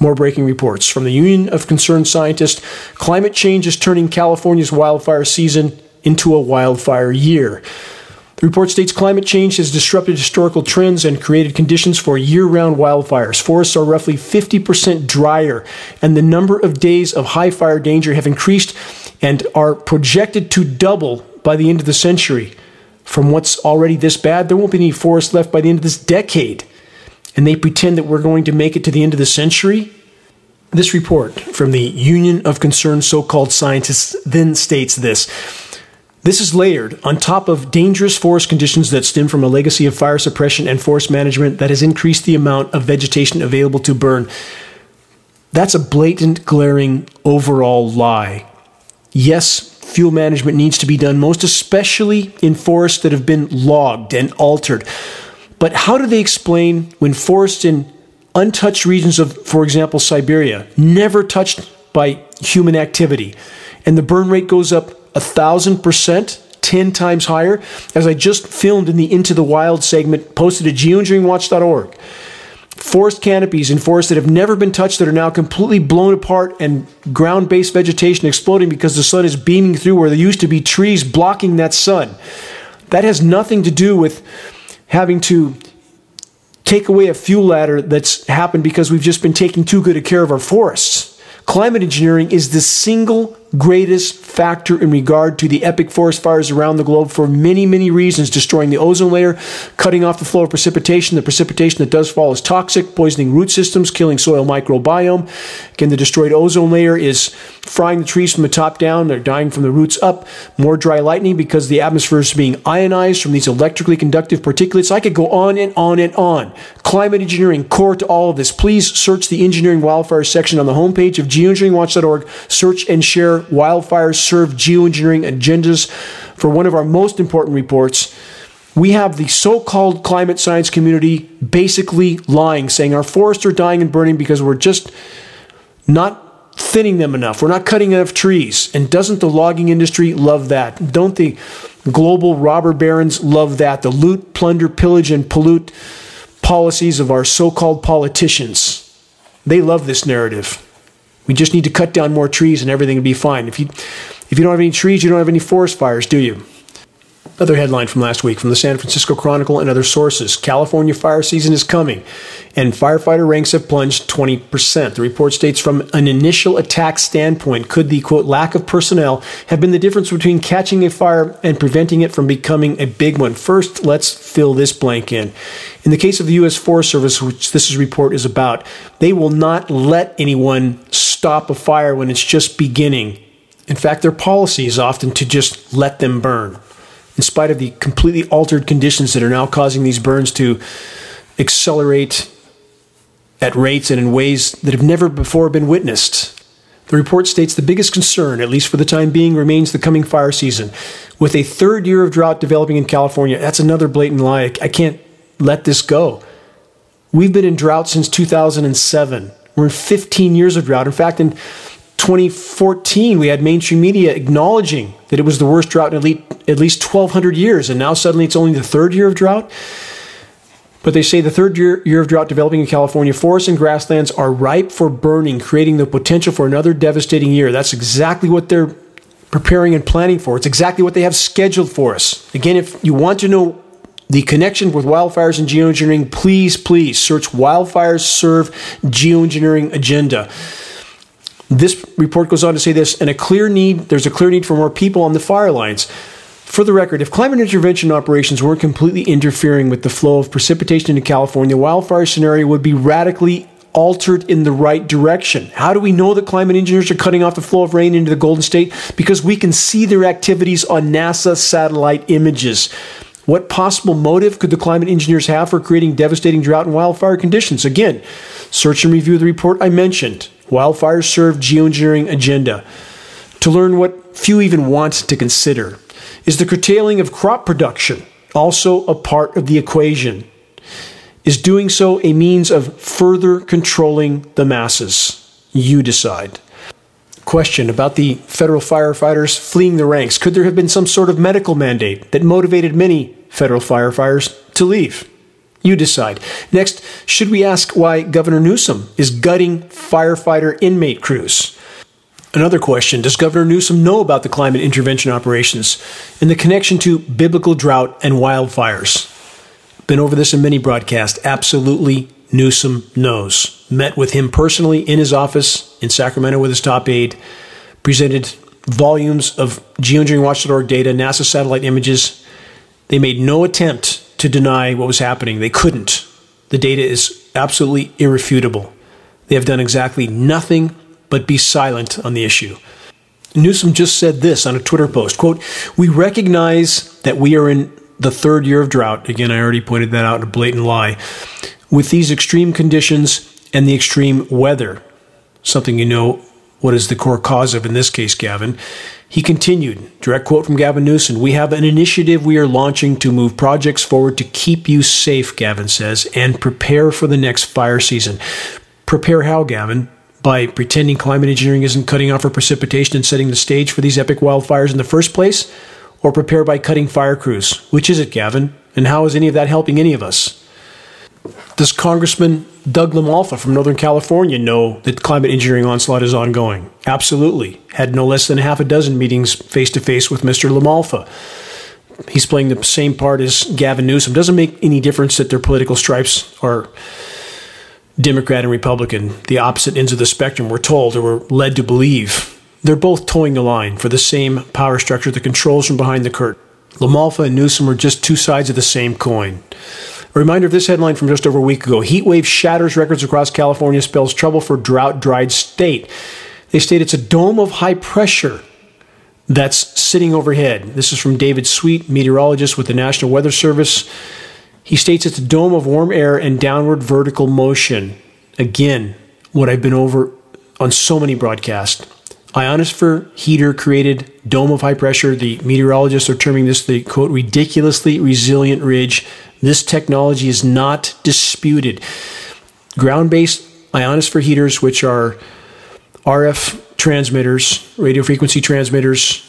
More breaking reports from the Union of Concerned Scientists climate change is turning California's wildfire season into a wildfire year. The report states climate change has disrupted historical trends and created conditions for year round wildfires. Forests are roughly 50% drier, and the number of days of high fire danger have increased and are projected to double by the end of the century. From what's already this bad, there won't be any forests left by the end of this decade. And they pretend that we're going to make it to the end of the century? This report from the Union of Concerned So Called Scientists then states this This is layered on top of dangerous forest conditions that stem from a legacy of fire suppression and forest management that has increased the amount of vegetation available to burn. That's a blatant, glaring overall lie. Yes, fuel management needs to be done, most especially in forests that have been logged and altered. But how do they explain when forests in untouched regions of, for example, Siberia, never touched by human activity, and the burn rate goes up a thousand percent, 10 times higher, as I just filmed in the Into the Wild segment posted at geoengineeringwatch.org. Forest canopies in forests that have never been touched that are now completely blown apart and ground based vegetation exploding because the sun is beaming through where there used to be trees blocking that sun. That has nothing to do with having to take away a fuel ladder that's happened because we've just been taking too good a care of our forests. Climate engineering is the single greatest factor in regard to the epic forest fires around the globe for many, many reasons, destroying the ozone layer, cutting off the flow of precipitation. The precipitation that does fall is toxic, poisoning root systems, killing soil microbiome. Again, the destroyed ozone layer is frying the trees from the top down. They're dying from the roots up. More dry lightning because the atmosphere is being ionized from these electrically conductive particulates. I could go on and on and on. Climate engineering, core to all of this. Please search the engineering wildfire section on the homepage of geoengineeringwatch.org. Search and share wildfires serve geoengineering agendas for one of our most important reports. We have the so called climate science community basically lying, saying our forests are dying and burning because we're just not thinning them enough. We're not cutting enough trees. And doesn't the logging industry love that? Don't the global robber barons love that? The loot, plunder, pillage, and pollute policies of our so called politicians. They love this narrative. We just need to cut down more trees and everything will be fine. If you if you don't have any trees, you don't have any forest fires, do you? Another headline from last week from the San Francisco Chronicle and other sources California fire season is coming, and firefighter ranks have plunged 20%. The report states from an initial attack standpoint, could the quote lack of personnel have been the difference between catching a fire and preventing it from becoming a big one? First, let's fill this blank in. In the case of the U.S. Forest Service, which this report is about, they will not let anyone stop a fire when it's just beginning. In fact, their policy is often to just let them burn in spite of the completely altered conditions that are now causing these burns to accelerate at rates and in ways that have never before been witnessed. The report states the biggest concern, at least for the time being, remains the coming fire season. With a third year of drought developing in California, that's another blatant lie. I can't let this go. We've been in drought since 2007. We're in 15 years of drought. In fact, in 2014, we had mainstream media acknowledging that it was the worst drought in at least, at least 1,200 years, and now suddenly it's only the third year of drought. But they say the third year, year of drought developing in California, forests and grasslands are ripe for burning, creating the potential for another devastating year. That's exactly what they're preparing and planning for. It's exactly what they have scheduled for us. Again, if you want to know the connection with wildfires and geoengineering, please, please search Wildfires Serve Geoengineering Agenda. This report goes on to say this, and a clear need, there's a clear need for more people on the fire lines. For the record, if climate intervention operations weren't completely interfering with the flow of precipitation into California, wildfire scenario would be radically altered in the right direction. How do we know that climate engineers are cutting off the flow of rain into the Golden State? Because we can see their activities on NASA satellite images. What possible motive could the climate engineers have for creating devastating drought and wildfire conditions? Again, search and review the report I mentioned. Wildfires serve geoengineering agenda. To learn what few even want to consider. Is the curtailing of crop production also a part of the equation? Is doing so a means of further controlling the masses? You decide. Question about the federal firefighters fleeing the ranks. Could there have been some sort of medical mandate that motivated many federal firefighters to leave? You decide. Next, should we ask why Governor Newsom is gutting firefighter inmate crews? Another question Does Governor Newsom know about the climate intervention operations and the connection to biblical drought and wildfires? Been over this in many broadcasts. Absolutely, Newsom knows. Met with him personally in his office in Sacramento with his top aide, presented volumes of geoengineeringwatch.org data, NASA satellite images. They made no attempt to deny what was happening. They couldn't. The data is absolutely irrefutable. They have done exactly nothing but be silent on the issue. Newsom just said this on a Twitter post quote, We recognize that we are in the third year of drought. Again, I already pointed that out, in a blatant lie. With these extreme conditions and the extreme weather, something you know what is the core cause of in this case, Gavin. He continued, direct quote from Gavin Newsom We have an initiative we are launching to move projects forward to keep you safe, Gavin says, and prepare for the next fire season. Prepare how, Gavin? By pretending climate engineering isn't cutting off our precipitation and setting the stage for these epic wildfires in the first place? Or prepare by cutting fire crews? Which is it, Gavin? And how is any of that helping any of us? Does Congressman Doug LaMalfa from Northern California know that climate engineering onslaught is ongoing? Absolutely. Had no less than half a dozen meetings face to face with Mr. LaMalfa. He's playing the same part as Gavin Newsom. Doesn't make any difference that their political stripes are Democrat and Republican, the opposite ends of the spectrum, we're told or we're led to believe. They're both toeing the line for the same power structure that controls from behind the curtain. LaMalfa and Newsom are just two sides of the same coin. A reminder of this headline from just over a week ago Heat wave shatters records across California, spells trouble for drought dried state. They state it's a dome of high pressure that's sitting overhead. This is from David Sweet, meteorologist with the National Weather Service. He states it's a dome of warm air and downward vertical motion. Again, what I've been over on so many broadcasts. Ionosphere heater created dome of high pressure. The meteorologists are terming this the quote ridiculously resilient ridge this technology is not disputed. Ground based ionosphere heaters, which are RF transmitters, radio frequency transmitters,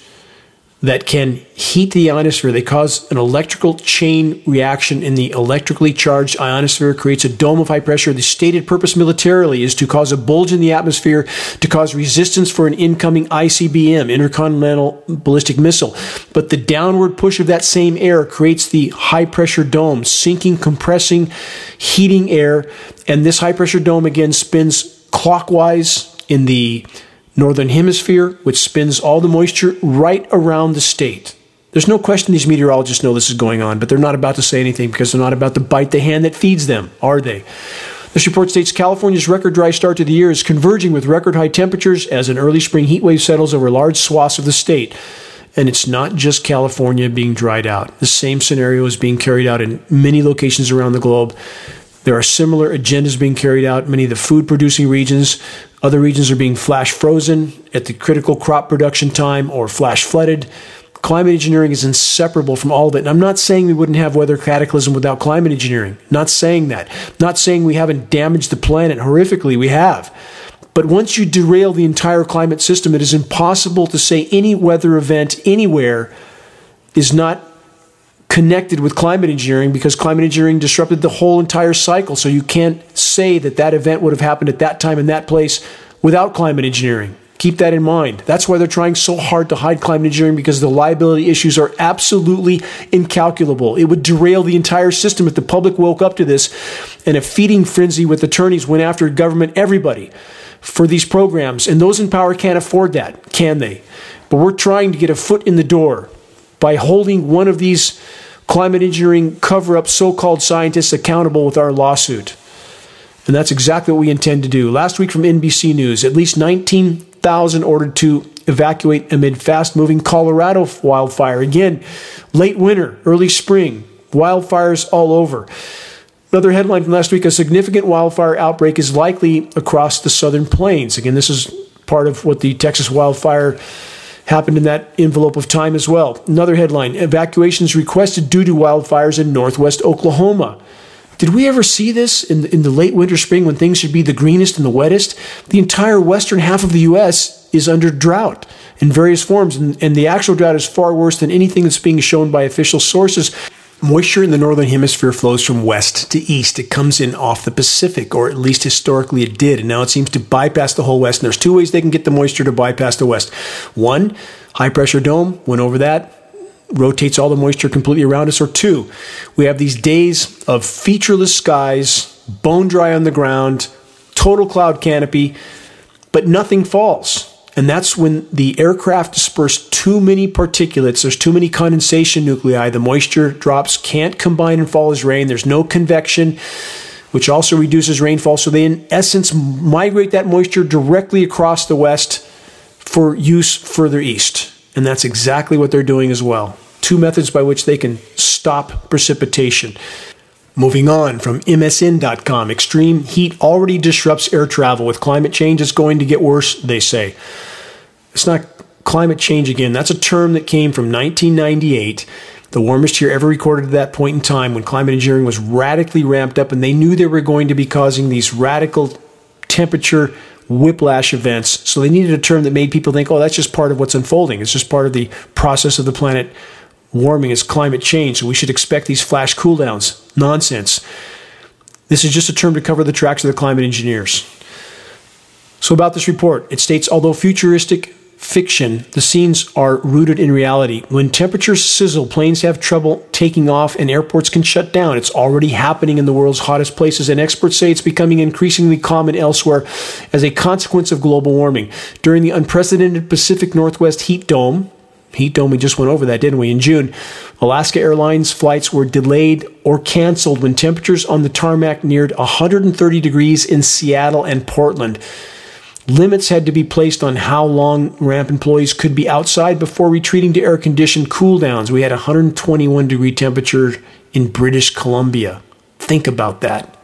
that can heat the ionosphere. They cause an electrical chain reaction in the electrically charged ionosphere, creates a dome of high pressure. The stated purpose militarily is to cause a bulge in the atmosphere to cause resistance for an incoming ICBM, intercontinental ballistic missile. But the downward push of that same air creates the high pressure dome, sinking, compressing, heating air. And this high pressure dome again spins clockwise in the northern hemisphere, which spins all the moisture right around the state. There's no question these meteorologists know this is going on, but they're not about to say anything because they're not about to bite the hand that feeds them, are they? This report states California's record dry start to the year is converging with record high temperatures as an early spring heat wave settles over large swaths of the state. And it's not just California being dried out. The same scenario is being carried out in many locations around the globe. There are similar agendas being carried out. Many of the food producing regions, other regions are being flash frozen at the critical crop production time or flash flooded. Climate engineering is inseparable from all of it. And I'm not saying we wouldn't have weather cataclysm without climate engineering. Not saying that. Not saying we haven't damaged the planet horrifically. We have. But once you derail the entire climate system, it is impossible to say any weather event anywhere is not connected with climate engineering because climate engineering disrupted the whole entire cycle. So you can't say that that event would have happened at that time in that place without climate engineering. Keep that in mind. That's why they're trying so hard to hide climate engineering because the liability issues are absolutely incalculable. It would derail the entire system if the public woke up to this and a feeding frenzy with attorneys went after government, everybody, for these programs. And those in power can't afford that, can they? But we're trying to get a foot in the door by holding one of these climate engineering cover up so called scientists accountable with our lawsuit. And that's exactly what we intend to do. Last week from NBC News, at least 19,000 ordered to evacuate amid fast moving Colorado wildfire. Again, late winter, early spring, wildfires all over. Another headline from last week a significant wildfire outbreak is likely across the southern plains. Again, this is part of what the Texas wildfire happened in that envelope of time as well. Another headline evacuations requested due to wildfires in northwest Oklahoma. Did we ever see this in the, in the late winter spring when things should be the greenest and the wettest? The entire western half of the U.S. is under drought in various forms, and, and the actual drought is far worse than anything that's being shown by official sources. Moisture in the northern hemisphere flows from west to east. It comes in off the Pacific, or at least historically it did, and now it seems to bypass the whole west. And there's two ways they can get the moisture to bypass the west. One, high pressure dome, went over that, rotates all the moisture completely around us. Or two, we have these days of featureless skies, bone dry on the ground, total cloud canopy, but nothing falls. And that's when the aircraft disperse too many particulates, there's too many condensation nuclei, the moisture drops can't combine and fall as rain, there's no convection, which also reduces rainfall. So they, in essence, migrate that moisture directly across the west for use further east. And that's exactly what they're doing as well. Two methods by which they can stop precipitation. Moving on from MSN.com, extreme heat already disrupts air travel. With climate change, it's going to get worse, they say. It's not climate change again. That's a term that came from 1998, the warmest year ever recorded at that point in time when climate engineering was radically ramped up and they knew they were going to be causing these radical temperature whiplash events. So they needed a term that made people think, oh, that's just part of what's unfolding. It's just part of the process of the planet warming. It's climate change. So we should expect these flash cool downs. Nonsense. This is just a term to cover the tracks of the climate engineers. So, about this report, it states although futuristic fiction, the scenes are rooted in reality. When temperatures sizzle, planes have trouble taking off and airports can shut down. It's already happening in the world's hottest places, and experts say it's becoming increasingly common elsewhere as a consequence of global warming. During the unprecedented Pacific Northwest heat dome, heat dome, we just went over that, didn't we? In June, Alaska Airlines flights were delayed or canceled when temperatures on the tarmac neared 130 degrees in Seattle and Portland. Limits had to be placed on how long ramp employees could be outside before retreating to air conditioned cool downs. We had 121 degree temperature in British Columbia. Think about that.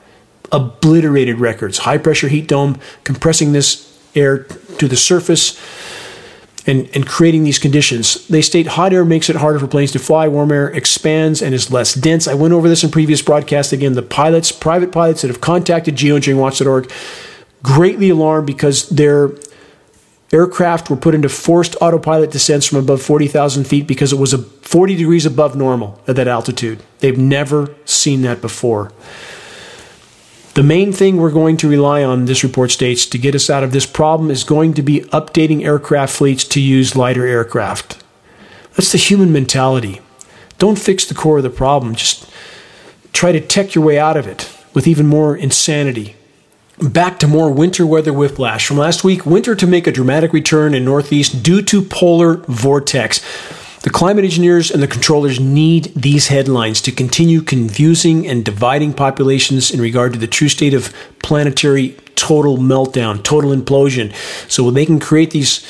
Obliterated records. High pressure heat dome compressing this air to the surface and, and creating these conditions. They state hot air makes it harder for planes to fly, warm air expands and is less dense. I went over this in previous broadcasts. Again, the pilots, private pilots that have contacted geoengineeringwatch.org greatly alarmed because their aircraft were put into forced autopilot descents from above 40,000 feet because it was a 40 degrees above normal at that altitude. They've never seen that before. The main thing we're going to rely on, this report states, to get us out of this problem is going to be updating aircraft fleets to use lighter aircraft. That's the human mentality. Don't fix the core of the problem, just try to tech your way out of it with even more insanity Back to more winter weather whiplash from last week. Winter to make a dramatic return in Northeast due to polar vortex. The climate engineers and the controllers need these headlines to continue confusing and dividing populations in regard to the true state of planetary total meltdown, total implosion. So they can create these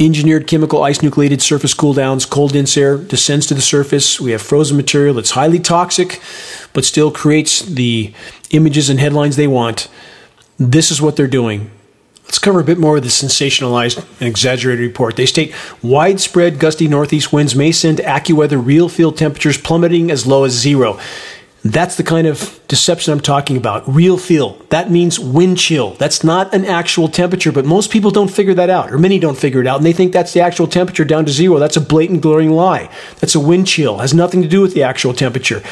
engineered chemical ice nucleated surface cool downs, cold dense air descends to the surface. We have frozen material that's highly toxic, but still creates the images and headlines they want. This is what they're doing. Let's cover a bit more of the sensationalized and exaggerated report. They state widespread gusty northeast winds may send AccuWeather RealFeel temperatures plummeting as low as zero. That's the kind of deception I'm talking about. Real feel. That means wind chill. That's not an actual temperature, but most people don't figure that out, or many don't figure it out, and they think that's the actual temperature down to zero. That's a blatant, glaring lie. That's a wind chill. It has nothing to do with the actual temperature.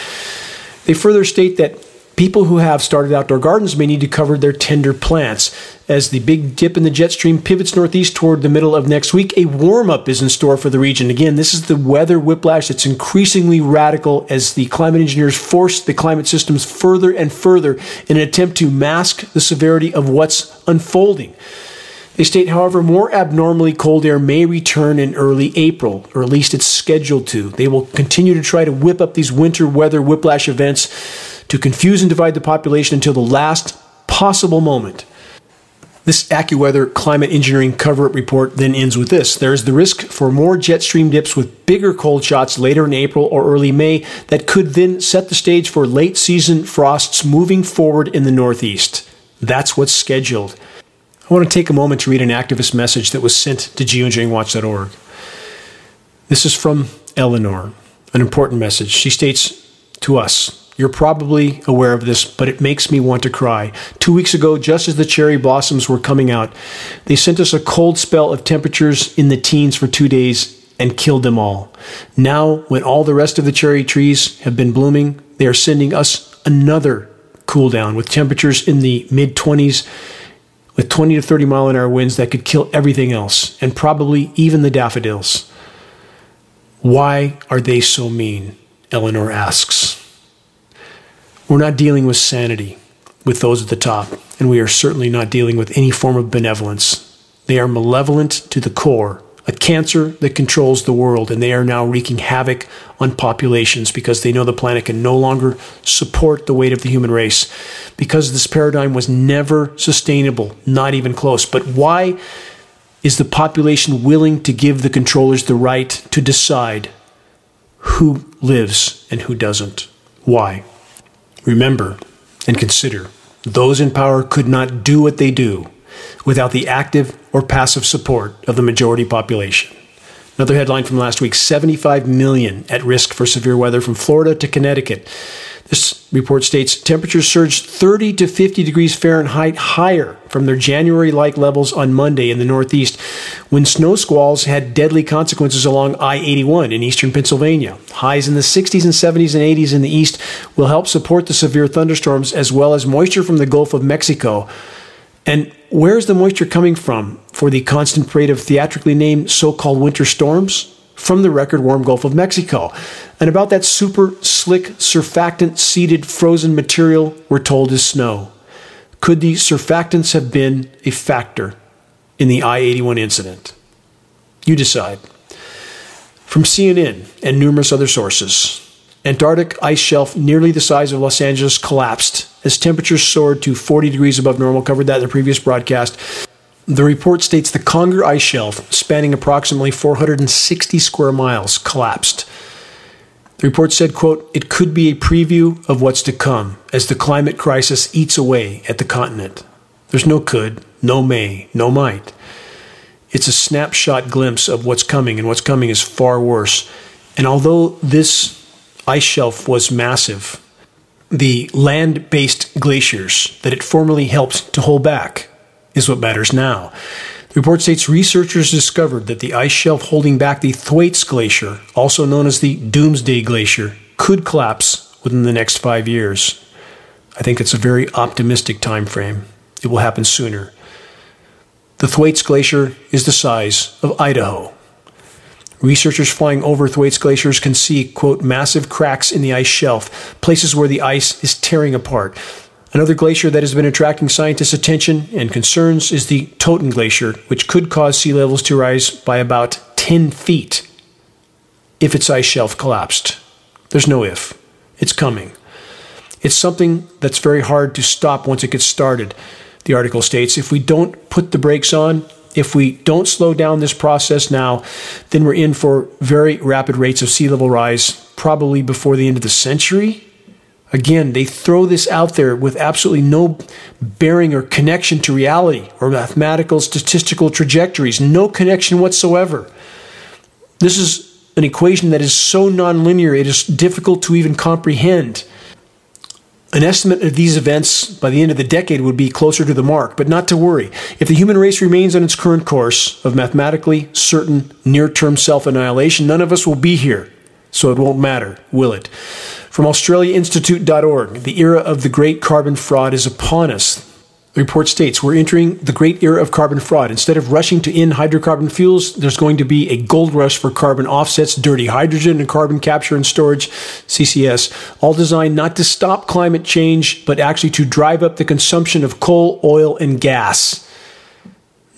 They further state that People who have started outdoor gardens may need to cover their tender plants. As the big dip in the jet stream pivots northeast toward the middle of next week, a warm up is in store for the region. Again, this is the weather whiplash that's increasingly radical as the climate engineers force the climate systems further and further in an attempt to mask the severity of what's unfolding. They state, however, more abnormally cold air may return in early April, or at least it's scheduled to. They will continue to try to whip up these winter weather whiplash events to confuse and divide the population until the last possible moment. This AccuWeather climate engineering cover up report then ends with this. There is the risk for more jet stream dips with bigger cold shots later in April or early May that could then set the stage for late season frosts moving forward in the Northeast. That's what's scheduled. I want to take a moment to read an activist message that was sent to geoengineeringwatch.org. This is from Eleanor, an important message. She states to us you're probably aware of this, but it makes me want to cry. Two weeks ago, just as the cherry blossoms were coming out, they sent us a cold spell of temperatures in the teens for two days and killed them all. Now, when all the rest of the cherry trees have been blooming, they are sending us another cool down with temperatures in the mid 20s with 20 to 30 mile an hour winds that could kill everything else and probably even the daffodils. Why are they so mean? Eleanor asks. We're not dealing with sanity with those at the top, and we are certainly not dealing with any form of benevolence. They are malevolent to the core, a cancer that controls the world, and they are now wreaking havoc on populations because they know the planet can no longer support the weight of the human race. Because this paradigm was never sustainable, not even close. But why is the population willing to give the controllers the right to decide who lives and who doesn't? Why? Remember and consider those in power could not do what they do without the active or passive support of the majority population. Another headline from last week 75 million at risk for severe weather from Florida to Connecticut. This report states temperatures surged 30 to 50 degrees Fahrenheit higher from their January like levels on Monday in the Northeast when snow squalls had deadly consequences along I 81 in eastern Pennsylvania. Highs in the 60s and 70s and 80s in the east will help support the severe thunderstorms as well as moisture from the Gulf of Mexico. And where's the moisture coming from for the constant parade of theatrically named so called winter storms? From the record warm Gulf of Mexico. And about that super slick, surfactant seeded frozen material we're told is snow. Could the surfactants have been a factor in the I 81 incident? You decide. From CNN and numerous other sources, Antarctic ice shelf nearly the size of Los Angeles collapsed as temperatures soared to 40 degrees above normal. Covered that in the previous broadcast. The report states the Conger ice shelf, spanning approximately 460 square miles, collapsed. The report said, quote, it could be a preview of what's to come as the climate crisis eats away at the continent. There's no could, no may, no might. It's a snapshot glimpse of what's coming, and what's coming is far worse. And although this ice shelf was massive, the land based glaciers that it formerly helped to hold back is what matters now. The report states researchers discovered that the ice shelf holding back the Thwaites Glacier, also known as the Doomsday Glacier, could collapse within the next five years. I think it's a very optimistic time frame. It will happen sooner. The Thwaites Glacier is the size of Idaho. Researchers flying over Thwaites glaciers can see, quote, massive cracks in the ice shelf, places where the ice is tearing apart. Another glacier that has been attracting scientists' attention and concerns is the Totten Glacier, which could cause sea levels to rise by about 10 feet if its ice shelf collapsed. There's no if, it's coming. It's something that's very hard to stop once it gets started. The article states if we don't put the brakes on, if we don't slow down this process now, then we're in for very rapid rates of sea level rise, probably before the end of the century. Again, they throw this out there with absolutely no bearing or connection to reality or mathematical statistical trajectories, no connection whatsoever. This is an equation that is so nonlinear, it is difficult to even comprehend. An estimate of these events by the end of the decade would be closer to the mark, but not to worry. If the human race remains on its current course of mathematically certain near term self annihilation, none of us will be here. So it won't matter, will it? From AustraliaInstitute.org, the era of the great carbon fraud is upon us. The report states we're entering the great era of carbon fraud. Instead of rushing to end hydrocarbon fuels, there's going to be a gold rush for carbon offsets, dirty hydrogen, and carbon capture and storage, CCS, all designed not to stop climate change, but actually to drive up the consumption of coal, oil, and gas.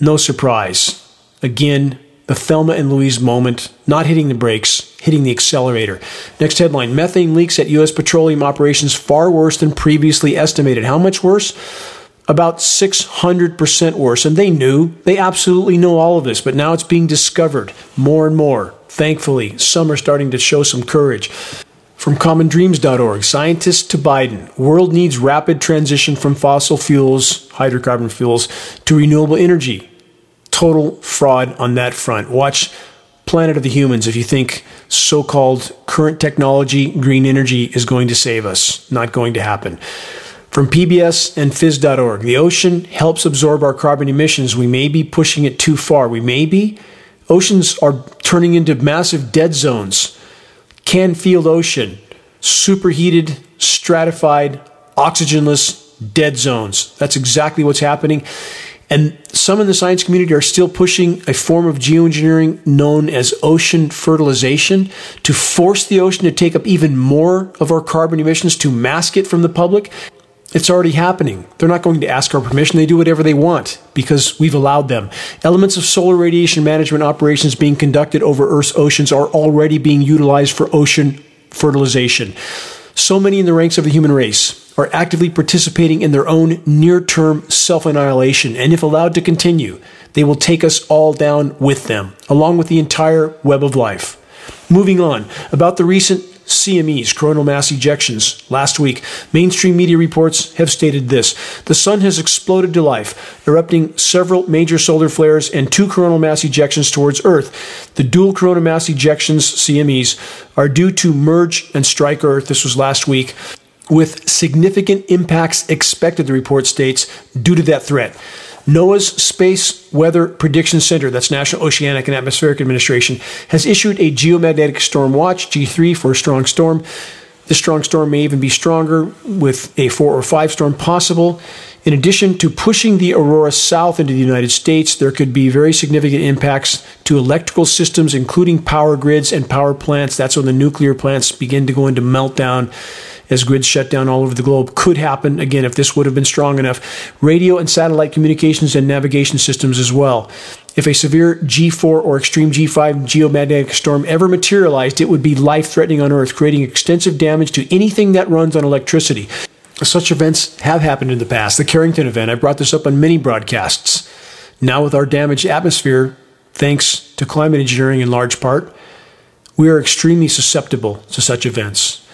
No surprise. Again, the Thelma and Louise moment, not hitting the brakes, hitting the accelerator. Next headline Methane leaks at U.S. petroleum operations far worse than previously estimated. How much worse? About 600% worse. And they knew, they absolutely know all of this, but now it's being discovered more and more. Thankfully, some are starting to show some courage. From commondreams.org, scientists to Biden, world needs rapid transition from fossil fuels, hydrocarbon fuels, to renewable energy total fraud on that front. Watch Planet of the Humans if you think so called current technology, green energy is going to save us. Not going to happen. From PBS and phys.org, the ocean helps absorb our carbon emissions. We may be pushing it too far. We may be. Oceans are turning into massive dead zones. Canfield Ocean, superheated, stratified, oxygenless dead zones. That's exactly what's happening. And some in the science community are still pushing a form of geoengineering known as ocean fertilization to force the ocean to take up even more of our carbon emissions to mask it from the public. It's already happening. They're not going to ask our permission. They do whatever they want because we've allowed them. Elements of solar radiation management operations being conducted over Earth's oceans are already being utilized for ocean fertilization. So many in the ranks of the human race are actively participating in their own near term self annihilation, and if allowed to continue, they will take us all down with them, along with the entire web of life. Moving on, about the recent CMEs, coronal mass ejections, last week, mainstream media reports have stated this. The sun has exploded to life, erupting several major solar flares and two coronal mass ejections towards Earth. The dual coronal mass ejections, CMEs, are due to merge and strike Earth. This was last week. With significant impacts expected, the report states, due to that threat. NOAA's Space Weather Prediction Center, that's National Oceanic and Atmospheric Administration, has issued a geomagnetic storm watch, G3, for a strong storm. The strong storm may even be stronger with a four or five storm possible. In addition to pushing the aurora south into the United States, there could be very significant impacts to electrical systems, including power grids and power plants. That's when the nuclear plants begin to go into meltdown as grids shut down all over the globe could happen, again, if this would have been strong enough. Radio and satellite communications and navigation systems as well. If a severe G4 or extreme G5 geomagnetic storm ever materialized, it would be life threatening on Earth, creating extensive damage to anything that runs on electricity. Such events have happened in the past. The Carrington event, I brought this up on many broadcasts. Now, with our damaged atmosphere, thanks to climate engineering in large part, we are extremely susceptible to such events.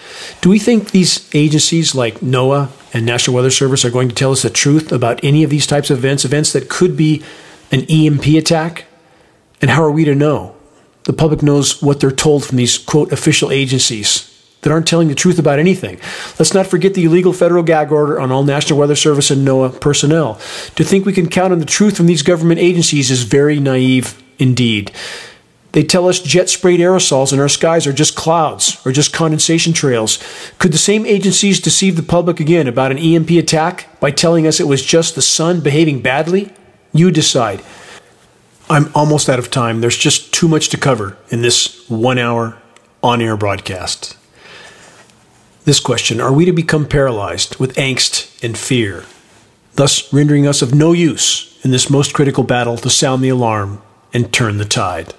Do we think these agencies like NOAA and National Weather Service are going to tell us the truth about any of these types of events, events that could be an EMP attack? And how are we to know? The public knows what they're told from these, quote, official agencies that aren't telling the truth about anything. Let's not forget the illegal federal gag order on all National Weather Service and NOAA personnel. To think we can count on the truth from these government agencies is very naive indeed. They tell us jet sprayed aerosols in our skies are just clouds or just condensation trails. Could the same agencies deceive the public again about an EMP attack by telling us it was just the sun behaving badly? You decide. I'm almost out of time. There's just too much to cover in this one hour on air broadcast. This question Are we to become paralyzed with angst and fear, thus rendering us of no use in this most critical battle to sound the alarm and turn the tide?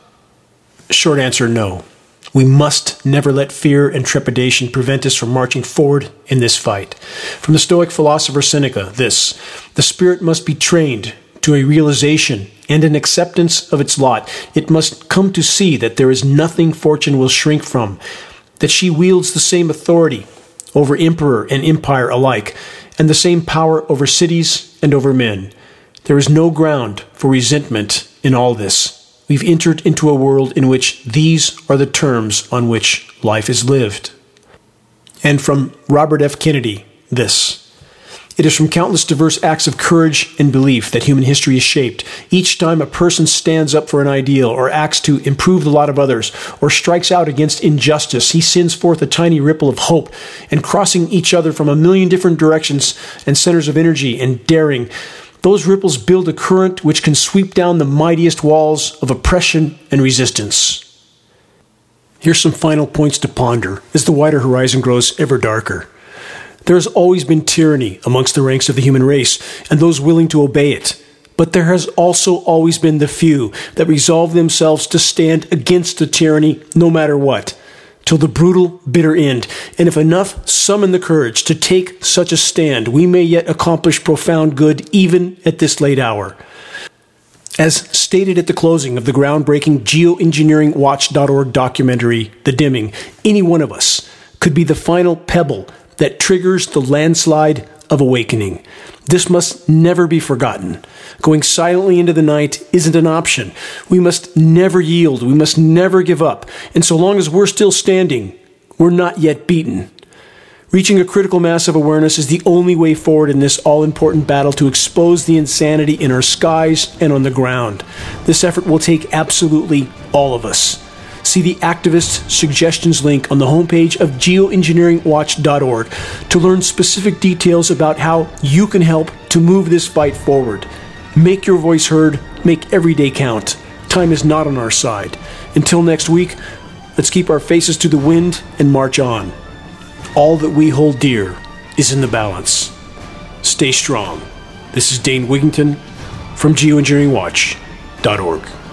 Short answer no. We must never let fear and trepidation prevent us from marching forward in this fight. From the Stoic philosopher Seneca, this the spirit must be trained to a realization and an acceptance of its lot. It must come to see that there is nothing fortune will shrink from, that she wields the same authority over emperor and empire alike, and the same power over cities and over men. There is no ground for resentment in all this. We've entered into a world in which these are the terms on which life is lived. And from Robert F. Kennedy, this. It is from countless diverse acts of courage and belief that human history is shaped. Each time a person stands up for an ideal or acts to improve the lot of others or strikes out against injustice, he sends forth a tiny ripple of hope and crossing each other from a million different directions and centers of energy and daring those ripples build a current which can sweep down the mightiest walls of oppression and resistance. Here's some final points to ponder as the wider horizon grows ever darker. There has always been tyranny amongst the ranks of the human race and those willing to obey it. But there has also always been the few that resolve themselves to stand against the tyranny no matter what till the brutal, bitter end. And if enough summon the courage to take such a stand, we may yet accomplish profound good even at this late hour. As stated at the closing of the groundbreaking geoengineeringwatch.org documentary, The Dimming, any one of us could be the final pebble that triggers the landslide of awakening. This must never be forgotten. Going silently into the night isn't an option. We must never yield. We must never give up. And so long as we're still standing, we're not yet beaten. Reaching a critical mass of awareness is the only way forward in this all important battle to expose the insanity in our skies and on the ground. This effort will take absolutely all of us see the activist suggestions link on the homepage of geoengineeringwatch.org to learn specific details about how you can help to move this fight forward. Make your voice heard, make every day count. Time is not on our side. Until next week, let's keep our faces to the wind and march on. All that we hold dear is in the balance. Stay strong. This is Dane Wigington from geoengineeringwatch.org.